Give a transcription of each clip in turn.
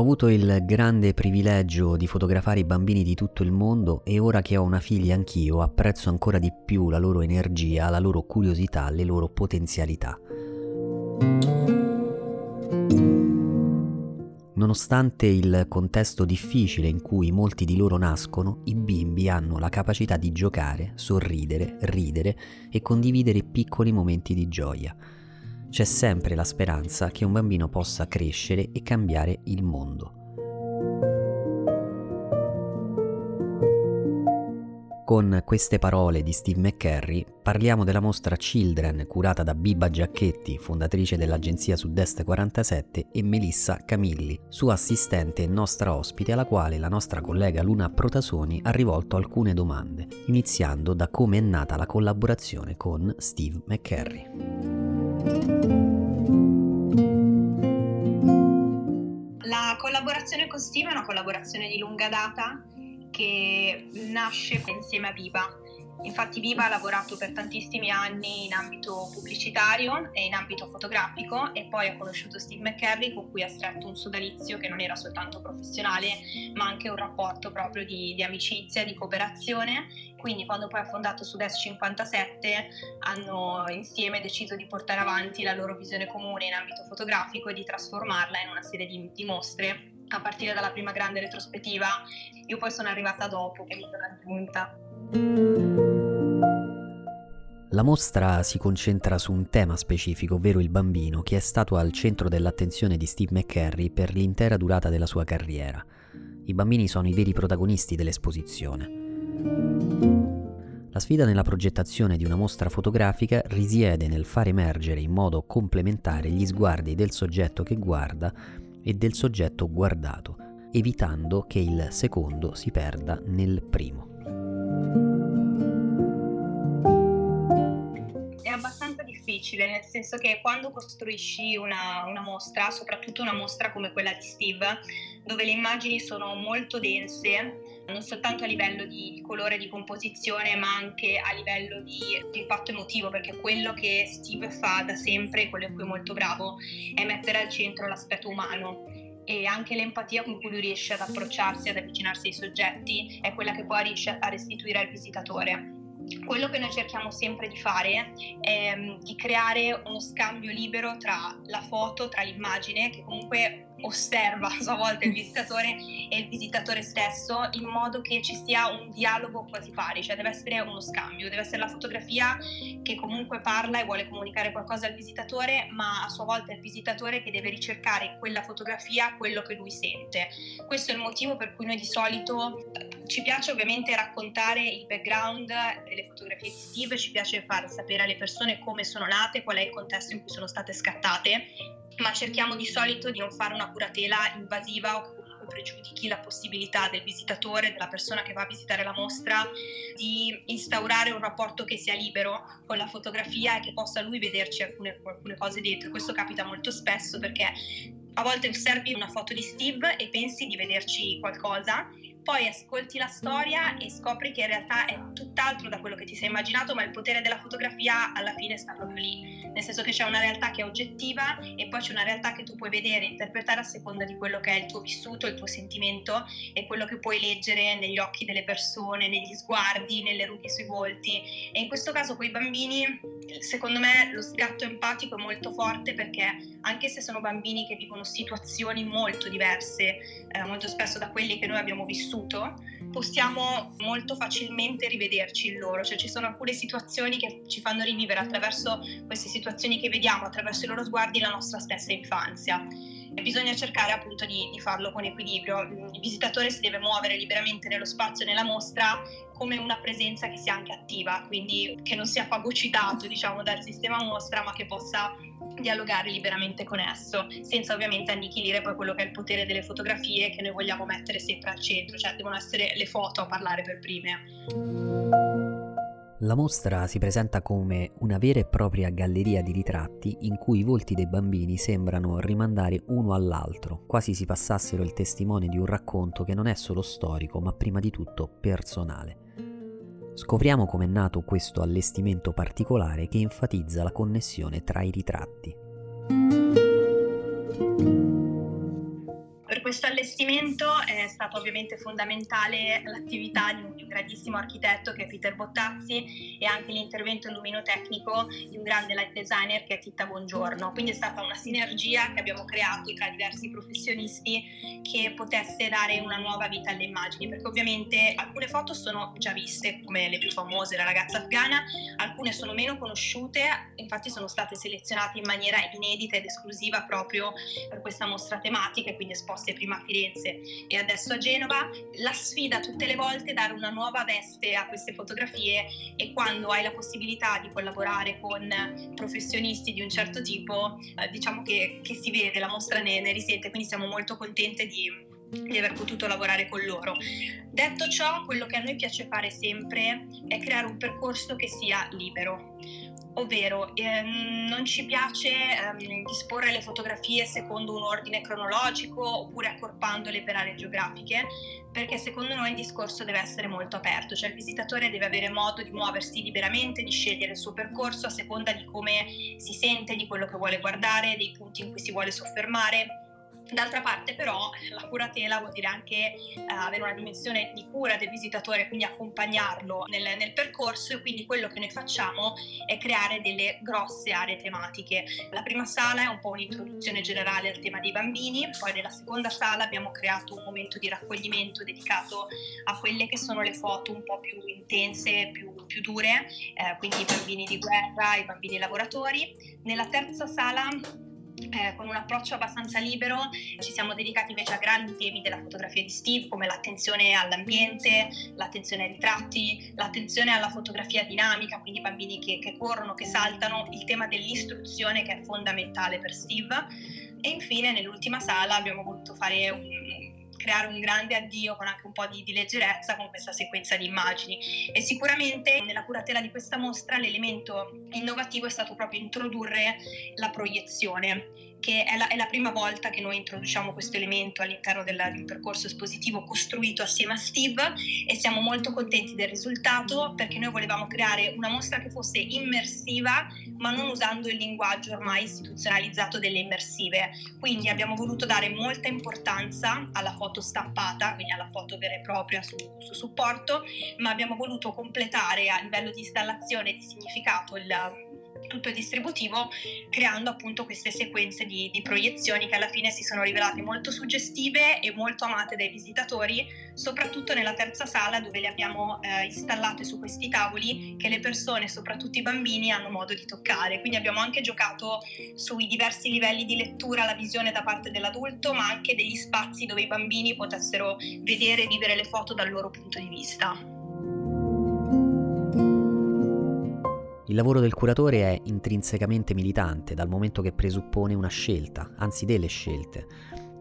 Ho avuto il grande privilegio di fotografare i bambini di tutto il mondo e ora che ho una figlia anch'io apprezzo ancora di più la loro energia, la loro curiosità, le loro potenzialità. Nonostante il contesto difficile in cui molti di loro nascono, i bimbi hanno la capacità di giocare, sorridere, ridere e condividere piccoli momenti di gioia. C'è sempre la speranza che un bambino possa crescere e cambiare il mondo. Con queste parole di Steve McCarry parliamo della mostra Children curata da Biba Giacchetti, fondatrice dell'agenzia Sud-Est 47, e Melissa Camilli, sua assistente e nostra ospite alla quale la nostra collega Luna Protasoni ha rivolto alcune domande, iniziando da come è nata la collaborazione con Steve McCarry. La collaborazione con Steve è una collaborazione di lunga data che nasce insieme a Viva. Infatti Viva ha lavorato per tantissimi anni in ambito pubblicitario e in ambito fotografico e poi ha conosciuto Steve McCarry con cui ha stretto un sodalizio che non era soltanto professionale ma anche un rapporto proprio di, di amicizia, di cooperazione. Quindi quando poi ha fondato Sud-Est 57 hanno insieme deciso di portare avanti la loro visione comune in ambito fotografico e di trasformarla in una serie di, di mostre a partire dalla prima grande retrospettiva. Io poi sono arrivata dopo che mi sono aggiunta. La mostra si concentra su un tema specifico, ovvero il bambino, che è stato al centro dell'attenzione di Steve McCarry per l'intera durata della sua carriera. I bambini sono i veri protagonisti dell'esposizione. La sfida nella progettazione di una mostra fotografica risiede nel far emergere in modo complementare gli sguardi del soggetto che guarda e del soggetto guardato, evitando che il secondo si perda nel primo. Difficile, nel senso che quando costruisci una, una, mostra, soprattutto una mostra come quella di Steve, dove le immagini sono molto dense, non soltanto a livello di, colore di composizione, ma anche a livello di, impatto emotivo, perché quello che Steve fa da sempre, quello in cui è molto bravo, è mettere al centro l'aspetto umano. E anche l'empatia con cui lui riesce ad approcciarsi, ad avvicinarsi ai soggetti, è quella che poi riesce a restituire al visitatore quello che noi cerchiamo sempre di fare è mm, di creare uno scambio libero tra la foto, tra l'immagine, che comunque osserva a sua volta il visitatore e il visitatore stesso in modo che ci sia un dialogo quasi pari, cioè deve essere uno scambio, deve essere la fotografia che comunque parla e vuole comunicare qualcosa al visitatore, ma a sua volta è il visitatore che deve ricercare quella fotografia quello che lui sente. Questo è il motivo per cui noi di solito ci piace ovviamente raccontare il background delle fotografie di Steve, ci piace far sapere alle persone come sono nate, qual è il contesto in cui sono state scattate ma cerchiamo di solito di non fare una curatela invasiva o comunque pregiudichi la possibilità del visitatore, della persona che va a visitare la mostra, di instaurare un rapporto che sia libero con la fotografia e che possa lui vederci alcune, alcune cose dentro. Questo capita molto spesso perché a volte osservi una foto di Steve e pensi di vederci qualcosa poi ascolti la storia e scopri che in realtà è tutt'altro da quello che ti sei immaginato, ma il potere della fotografia alla fine sta proprio lì, nel senso che c'è una realtà che è oggettiva e poi c'è una realtà che tu puoi vedere, interpretare a seconda di quello che è il tuo vissuto, il tuo sentimento e quello che puoi leggere negli occhi delle persone, negli sguardi, nelle rughe sui volti. E in questo caso con i bambini, secondo me lo scatto empatico è molto forte perché anche se sono bambini che vivono situazioni molto diverse, eh, molto spesso da quelli che noi abbiamo vissuto, possiamo molto facilmente rivederci in loro, cioè ci sono alcune situazioni che ci fanno rivivere attraverso queste situazioni che vediamo, attraverso i loro sguardi, la nostra stessa infanzia. bisogna cercare appunto di, di, farlo con equilibrio. Il visitatore si deve muovere liberamente nello spazio e nella mostra come una presenza che sia anche attiva, quindi che non sia fagocitato diciamo, dal sistema mostra, ma che possa dialogare liberamente con esso, senza ovviamente annichilire poi quello che è il potere delle fotografie che noi vogliamo mettere sempre al centro, cioè devono essere le foto a parlare per prime. La mostra si presenta come una vera e propria galleria di ritratti in cui i volti dei bambini sembrano rimandare uno all'altro, quasi si passassero il testimone di un racconto che non è solo storico, ma prima di tutto personale. Scopriamo com'è nato questo allestimento particolare che enfatizza la connessione tra i ritratti. Questo allestimento è stata ovviamente fondamentale l'attività di un, di un, grandissimo architetto che è Peter Bottazzi e anche l'intervento illumino-tecnico di un grande light designer che è Titta Buongiorno. Quindi è stata una sinergia che abbiamo creato tra diversi professionisti che potesse dare una nuova vita alle immagini, perché ovviamente alcune foto sono già viste, come le più famose, la ragazza afghana, alcune sono meno conosciute, infatti sono state selezionate in maniera inedita ed esclusiva proprio per questa mostra tematica e quindi esposte prima a Firenze e adesso a Genova, la sfida tutte le volte è dare una nuova veste a queste fotografie e quando hai la possibilità di collaborare con professionisti di un certo tipo, eh, diciamo che, che, si vede, la mostra ne, ne risente, quindi siamo molto contente di di aver potuto lavorare con loro. Detto ciò, quello che a noi piace fare sempre è creare un percorso che sia libero ovvero ehm, non ci piace ehm, disporre le fotografie secondo un ordine cronologico oppure accorpandole per aree geografiche, perché secondo noi il discorso deve essere molto aperto, cioè il visitatore deve avere modo di muoversi liberamente, di scegliere il suo percorso a seconda di come si sente, di quello che vuole guardare, dei punti in cui si vuole soffermare D'altra parte però la curatela vuol dire anche eh, avere una dimensione di cura del visitatore, quindi accompagnarlo nel, nel, percorso e quindi quello che noi facciamo è creare delle grosse aree tematiche. La prima sala è un po' un'introduzione generale al tema dei bambini, poi nella seconda sala abbiamo creato un momento di raccoglimento dedicato a quelle che sono le foto un po' più intense, più, più dure, eh, quindi i bambini di guerra, i bambini lavoratori. Nella terza sala eh, con un approccio abbastanza libero ci siamo dedicati invece a grandi temi della fotografia di Steve come l'attenzione all'ambiente, l'attenzione ai ritratti, l'attenzione alla fotografia dinamica, quindi bambini che, che corrono, che saltano, il tema dell'istruzione che è fondamentale per Steve. E infine nell'ultima sala abbiamo voluto fare un, creare un grande addio con anche un po' di, di, leggerezza con questa sequenza di immagini. E sicuramente nella curatela di questa mostra l'elemento innovativo è stato proprio introdurre la proiezione che è la, è la, prima volta che noi introduciamo questo elemento all'interno del, di un percorso espositivo costruito assieme a Steve e siamo molto contenti del risultato perché noi volevamo creare una mostra che fosse immersiva ma non usando il linguaggio ormai istituzionalizzato delle immersive. Quindi abbiamo voluto dare molta importanza alla foto stampata, quindi alla foto vera e propria su, su supporto, ma abbiamo voluto completare a livello di installazione e di significato il tutto distributivo, creando appunto queste sequenze di, di, proiezioni che alla fine si sono rivelate molto suggestive e molto amate dai visitatori, soprattutto nella terza sala dove le abbiamo eh, installate su questi tavoli che le persone, soprattutto i bambini, hanno modo di toccare. Quindi abbiamo anche giocato sui diversi livelli di lettura, la visione da parte dell'adulto, ma anche degli spazi dove i bambini potessero vedere e vivere le foto dal loro punto di vista. Il lavoro del curatore è intrinsecamente militante, dal momento che presuppone una scelta, anzi delle scelte,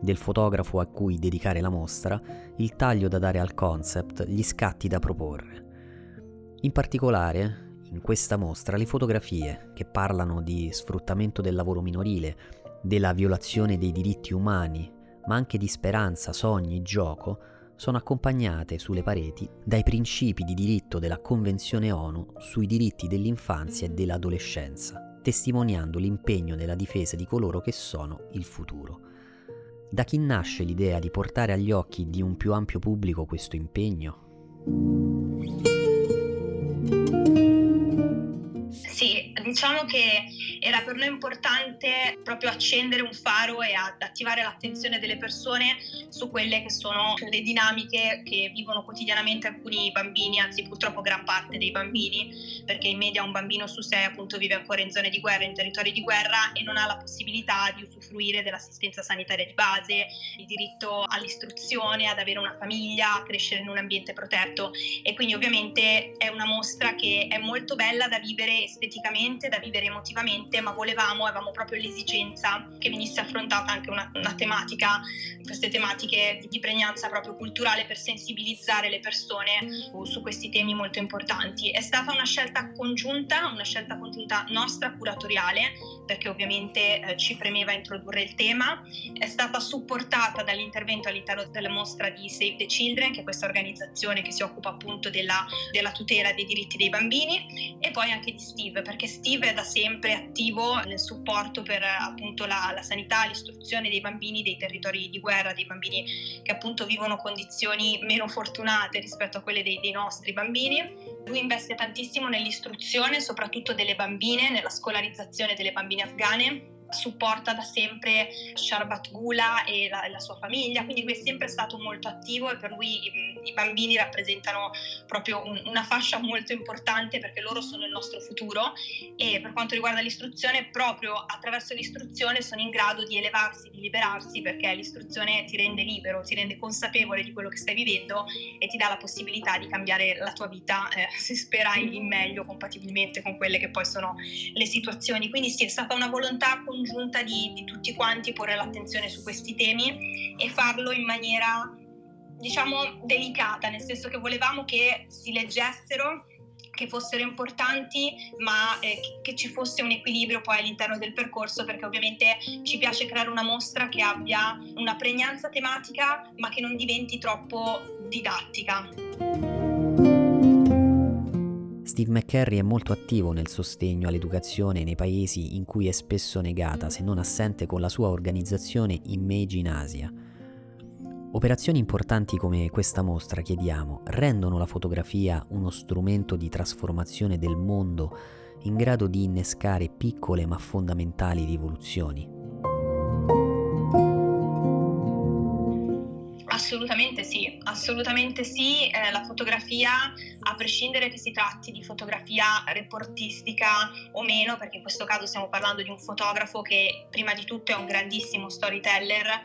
del fotografo a cui dedicare la mostra, il taglio da dare al concept, gli scatti da proporre. In particolare, in questa mostra, le fotografie che parlano di sfruttamento del lavoro minorile, della violazione dei diritti umani, ma anche di speranza, sogni, gioco, sono accompagnate sulle pareti dai principi di diritto della Convenzione ONU sui diritti dell'infanzia e dell'adolescenza, testimoniando l'impegno nella difesa di coloro che sono il futuro. Da chi nasce l'idea di portare agli occhi di un più ampio pubblico questo impegno? Diciamo che era per noi importante proprio accendere un faro e attivare l'attenzione delle persone su quelle che sono le dinamiche che vivono quotidianamente alcuni bambini, anzi purtroppo gran parte dei bambini, perché in media un bambino su sei appunto vive ancora in zone di guerra, in territori di guerra e non ha la possibilità di usufruire dell'assistenza sanitaria di base, il diritto all'istruzione, ad avere una famiglia, a crescere in un ambiente protetto. E quindi ovviamente è una mostra che è molto bella da vivere esteticamente, da vivere emotivamente, ma volevamo, avevamo proprio l'esigenza che venisse affrontata anche una, una tematica, queste tematiche di, di pregnanza proprio culturale per sensibilizzare le persone su, su questi temi molto importanti. È stata una scelta congiunta, una scelta congiunta nostra curatoriale, perché ovviamente eh, ci premeva introdurre il tema, è stata supportata dall'intervento all'interno della mostra di Save the Children, che è questa organizzazione che si occupa appunto della, della tutela dei diritti dei bambini, e poi anche di Steve, perché Steve è da sempre attivo nel supporto per appunto la, la sanità, l'istruzione dei bambini dei territori di guerra, dei bambini che appunto vivono condizioni meno fortunate rispetto a quelle dei, dei nostri bambini. Lui investe tantissimo nell'istruzione, soprattutto delle bambine, nella scolarizzazione delle bambine afghane supporta da sempre Sharbat Gula e la, la, sua famiglia, quindi lui è sempre stato molto attivo e per lui i, i bambini rappresentano proprio un, una fascia molto importante perché loro sono il nostro futuro e per quanto riguarda l'istruzione, proprio attraverso l'istruzione sono in grado di elevarsi, di liberarsi perché l'istruzione ti rende libero, ti rende consapevole di quello che stai vivendo e ti dà la possibilità di cambiare la tua vita, eh, se sperai in meglio, compatibilmente con quelle che poi sono le situazioni. Quindi sì, è stata una volontà con congiunta di, di tutti quanti porre l'attenzione su questi temi e farlo in maniera diciamo delicata, nel senso che volevamo che si leggessero che fossero importanti, ma eh, che ci fosse un equilibrio poi all'interno del percorso, perché ovviamente ci piace creare una mostra che abbia una pregnanza tematica, ma che non diventi troppo didattica. Steve McCarry è molto attivo nel sostegno all'educazione nei paesi in cui è spesso negata, se non assente con la sua organizzazione Imagine Asia. Operazioni importanti come questa mostra, chiediamo, rendono la fotografia uno strumento di trasformazione del mondo in grado di innescare piccole ma fondamentali rivoluzioni. Assolutamente sì, assolutamente sì. Eh, la fotografia, a prescindere che si tratti di fotografia reportistica o meno, perché in questo caso stiamo parlando di un fotografo che prima di tutto è un grandissimo storyteller,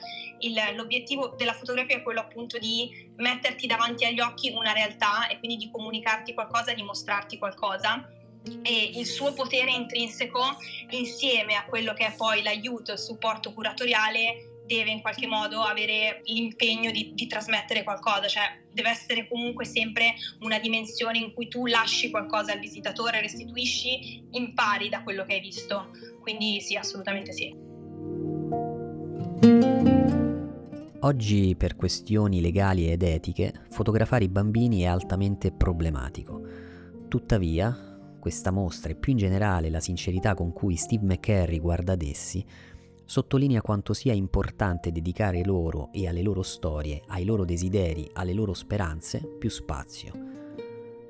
il, l'obiettivo della fotografia è quello appunto di metterti davanti agli occhi una realtà e quindi di comunicarti qualcosa, di mostrarti qualcosa e il suo potere intrinseco insieme a quello che è poi l'aiuto, il supporto curatoriale deve in qualche modo avere l'impegno di, di, trasmettere qualcosa, cioè deve essere comunque sempre una dimensione in cui tu lasci qualcosa al visitatore, restituisci, impari da quello che hai visto. Quindi sì, assolutamente sì. Oggi per questioni legali ed etiche fotografare i bambini è altamente problematico. Tuttavia, questa mostra e più in generale la sincerità con cui Steve McCarry guarda ad essi sottolinea quanto sia importante dedicare loro e alle loro storie, ai loro desideri, alle loro speranze più spazio.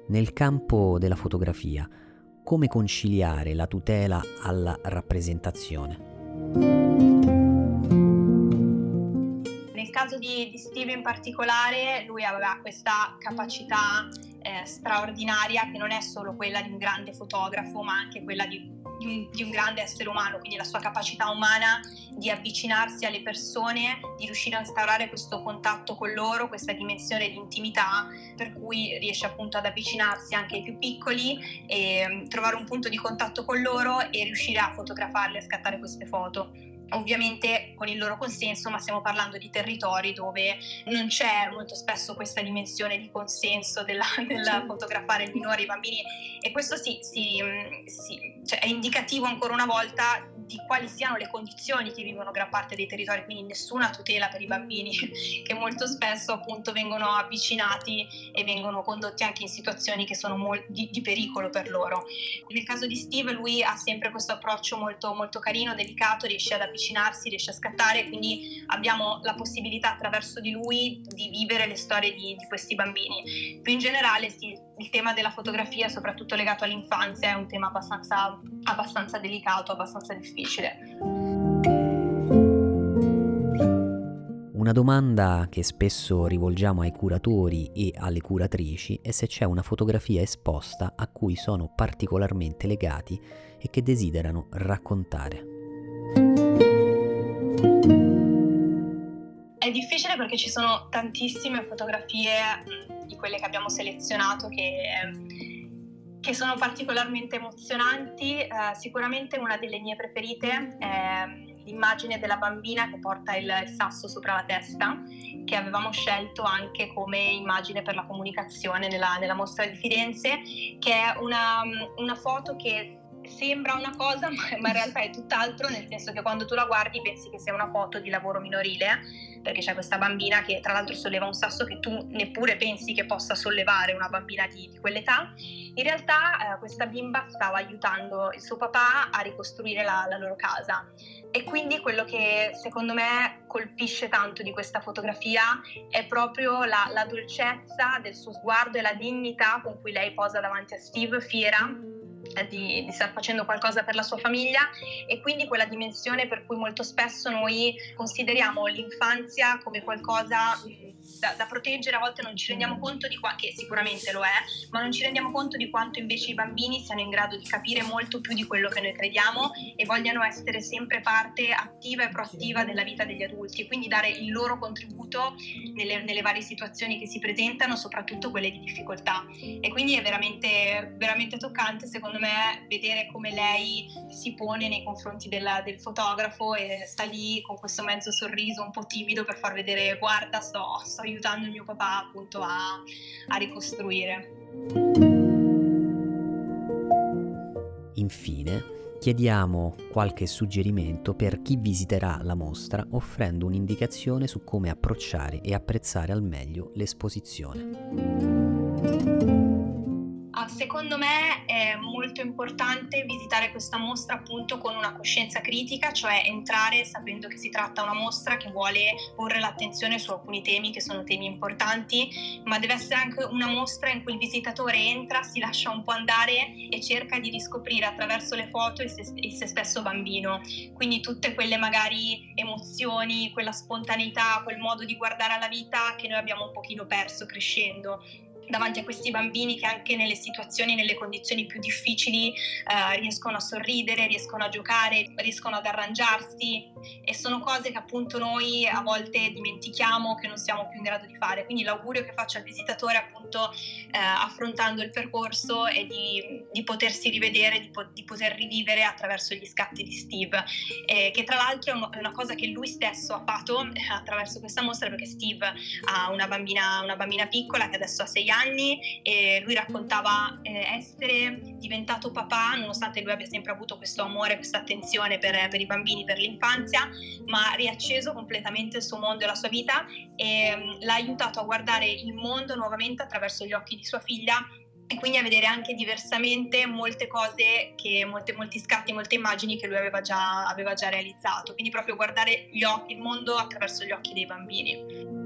Nel campo della fotografia, come conciliare la tutela alla rappresentazione? Di, di Steve in particolare, lui aveva questa capacità eh, straordinaria che non è solo quella di un grande fotografo, ma anche quella di di un, di un, grande essere umano, quindi la sua capacità umana di avvicinarsi alle persone, di riuscire a instaurare questo contatto con loro, questa dimensione di intimità, per cui riesce appunto ad avvicinarsi anche ai più piccoli e mm, trovare un punto di contatto con loro e riuscire a fotografarli, a scattare queste foto ovviamente con il loro consenso, ma stiamo parlando di territori dove non c'è molto spesso questa dimensione di consenso della, del fotografare il minore, i bambini e questo sì, sì, sì cioè è indicativo ancora una volta di quali siano le condizioni che vivono gran parte dei territori, quindi nessuna tutela per i bambini che molto spesso appunto vengono avvicinati e vengono condotti anche in situazioni che sono mol- di, di, pericolo per loro. Nel caso di Steve lui ha sempre questo approccio molto, molto carino, delicato, riesce ad avvicinarsi, riesce a scattare, quindi abbiamo la possibilità attraverso di lui di vivere le storie di, di questi bambini. Più in generale sì, il tema della fotografia, soprattutto legato all'infanzia, è un tema abbastanza, abbastanza delicato, abbastanza difficile. Una domanda che spesso rivolgiamo ai curatori e alle curatrici è se c'è una fotografia esposta a cui sono particolarmente legati e che desiderano raccontare. È difficile perché ci sono tantissime fotografie di quelle che abbiamo selezionato che, che sono particolarmente emozionanti. Eh, sicuramente una delle mie preferite è l'immagine della bambina che porta il, il sasso sopra la testa, che avevamo scelto anche come immagine per la comunicazione nella, nella mostra di Firenze, che è una, una foto che sembra una cosa, ma in realtà è tutt'altro, nel senso che quando tu la guardi pensi che sia una foto di lavoro minorile, perché c'è questa bambina che tra l'altro solleva un sasso che tu neppure pensi che possa sollevare una bambina di, di quell'età. In realtà eh, questa bimba stava aiutando il suo papà a ricostruire la, la loro casa. E quindi quello che secondo me colpisce tanto di questa fotografia è proprio la, la dolcezza del suo sguardo e la dignità con cui lei posa davanti a Steve, fiera di, di star facendo qualcosa per la sua famiglia e quindi quella dimensione per cui molto spesso noi consideriamo l'infanzia come qualcosa da, da, proteggere, a volte non ci rendiamo conto di quanto, che sicuramente lo è, ma non ci rendiamo conto di quanto invece i bambini siano in grado di capire molto più di quello che noi crediamo e vogliano essere sempre parte attiva e proattiva della vita degli adulti. E quindi dare il loro contributo nelle, nelle varie situazioni che si presentano, soprattutto quelle di difficoltà. E quindi è veramente, veramente toccante secondo me vedere come lei si pone nei confronti della, del fotografo e sta lì con questo mezzo sorriso un po' timido per far vedere guarda sto, sto aiutando mio papà appunto a, a ricostruire. Infine, chiediamo qualche suggerimento per chi visiterà la mostra offrendo un'indicazione su come approcciare e apprezzare al meglio l'esposizione. Secondo me è molto importante visitare questa mostra appunto con una coscienza critica, cioè entrare sapendo che si tratta di una mostra che vuole porre l'attenzione su alcuni temi che sono temi importanti, ma deve essere anche una mostra in cui il visitatore entra, si lascia un po' andare e cerca di riscoprire attraverso le foto il se, il se stesso bambino. Quindi tutte quelle magari emozioni, quella spontaneità, quel modo di guardare alla vita che noi abbiamo un pochino perso crescendo davanti a questi bambini che anche nelle situazioni, nelle condizioni più difficili eh, riescono a sorridere, riescono a giocare, riescono ad arrangiarsi e sono cose che appunto noi a volte dimentichiamo che non siamo più in grado di fare. Quindi l'augurio che faccio al visitatore appunto eh, affrontando il percorso è di, di potersi rivedere, di, po- di, poter rivivere attraverso gli scatti di Steve, eh, che tra l'altro è, un, è, una cosa che lui stesso ha fatto eh, attraverso questa mostra perché Steve ha una bambina, una bambina piccola che adesso ha sei anni e lui raccontava eh, essere diventato papà nonostante lui abbia sempre avuto questo amore, questa attenzione per, per i bambini, per l'infanzia, ma ha riacceso completamente il suo mondo e la sua vita e um, l'ha aiutato a guardare il mondo nuovamente attraverso gli occhi di sua figlia e quindi a vedere anche diversamente molte cose, che, molte, molti scatti, molte immagini che lui aveva già, aveva già realizzato. Quindi proprio guardare occhi, il mondo attraverso gli occhi dei bambini.